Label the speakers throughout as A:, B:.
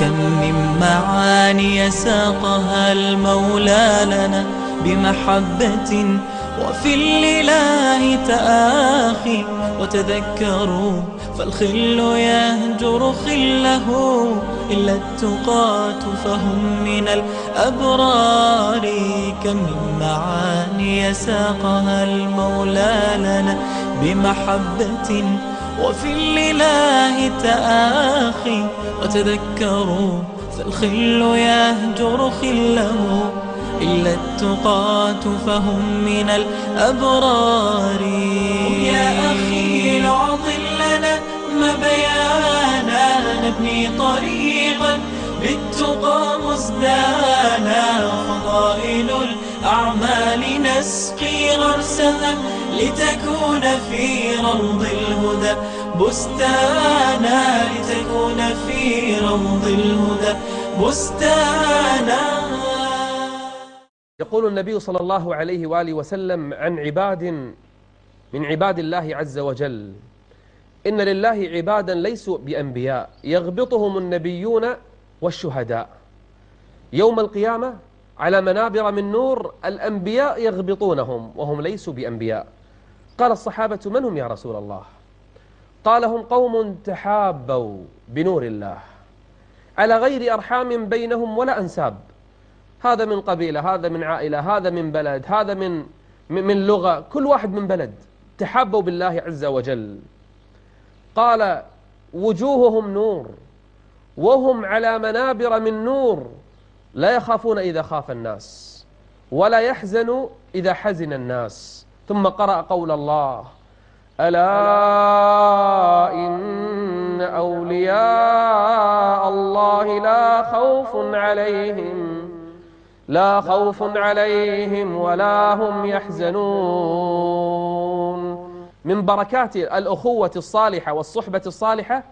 A: كم من معاني ساقها المولى لنا بمحبة وفي الإله تآخي وتذكروا فالخل يهجر خله إلا التقاة فهم من الأبرار كم من معاني ساقها المولى لنا بمحبة وفي الإله تآخي وتذكروا فالخل يهجر خله. إلا التقاة فهم من الأبرار. يا أخي العظم لنا ما بيانا نبني طريقا بالتقى مزدانا. فضائل الأعمال نسقي غرسها لتكون في روض الهدى. بستانا لتكون في روض الهدى. بستانا.
B: يقول النبي صلى الله عليه وآله وسلم عن عباد من عباد الله عز وجل إن لله عبادا ليسوا بأنبياء يغبطهم النبيون والشهداء. يوم القيامة على منابر من نور الأنبياء يغبطونهم وهم ليسوا بأنبياء. قال الصحابة من هم يا رسول الله؟ قال هم قوم تحابوا بنور الله على غير أرحام بينهم ولا أنساب. هذا من قبيلة هذا من عائلة هذا من بلد هذا من من لغة كل واحد من بلد. تحابوا بالله عز وجل. قال وجوههم نور وهم على منابر من نور. لا يخافون إذا خاف الناس ولا يحزن إذا حزن الناس. ثم قرأ قول الله ألا إن أولياء الله لا خوف عليهم لا خوف عليهم ولا هم يحزنون. من بركات الأخوة الصالحة والصحبة الصالحة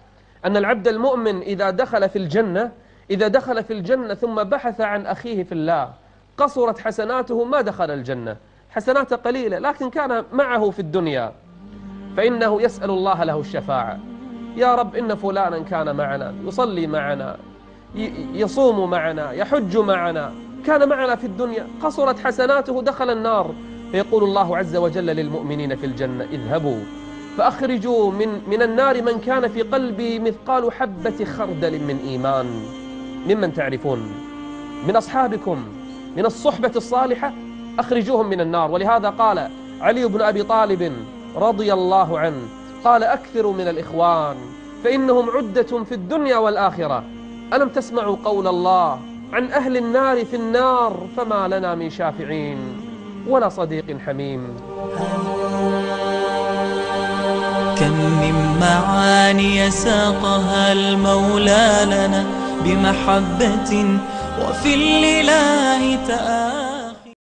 B: أن العبد المؤمن إذا دخل في الجنة إذا دخل في الجنة ثم بحث عن أخيه في الله قصرت حسناته ما دخل الجنة. حسناته قليلة لكن كان معه في الدنيا. فإنه يسأل الله له الشفاعة. يا رب إن فلانا كان معنا يصلي معنا يصوم معنا يحج معنا. كان معنا في الدنيا. قصرت حسناته دخل النار. فيقول الله عز وجل للمؤمنين في الجنة اذهبوا فأخرجوا من, من النار من كان في قلبي مثقال حبة خردل من إيمان. ممن تعرفون؟ من أصحابكم؟ من الصحبة الصالحة؟ أخرجوهم من النار. ولهذا قال علي بن أبي طالب رضي الله عنه قال أكثروا من الإخوان فإنهم عدة في الدنيا والآخرة. ألم تسمعوا قول الله عن أهل النار في النار فما لنا من شافعين ولا صديق حميم؟
A: كم من معاني ساقها المولى لنا بمحبة وفي الإله تآل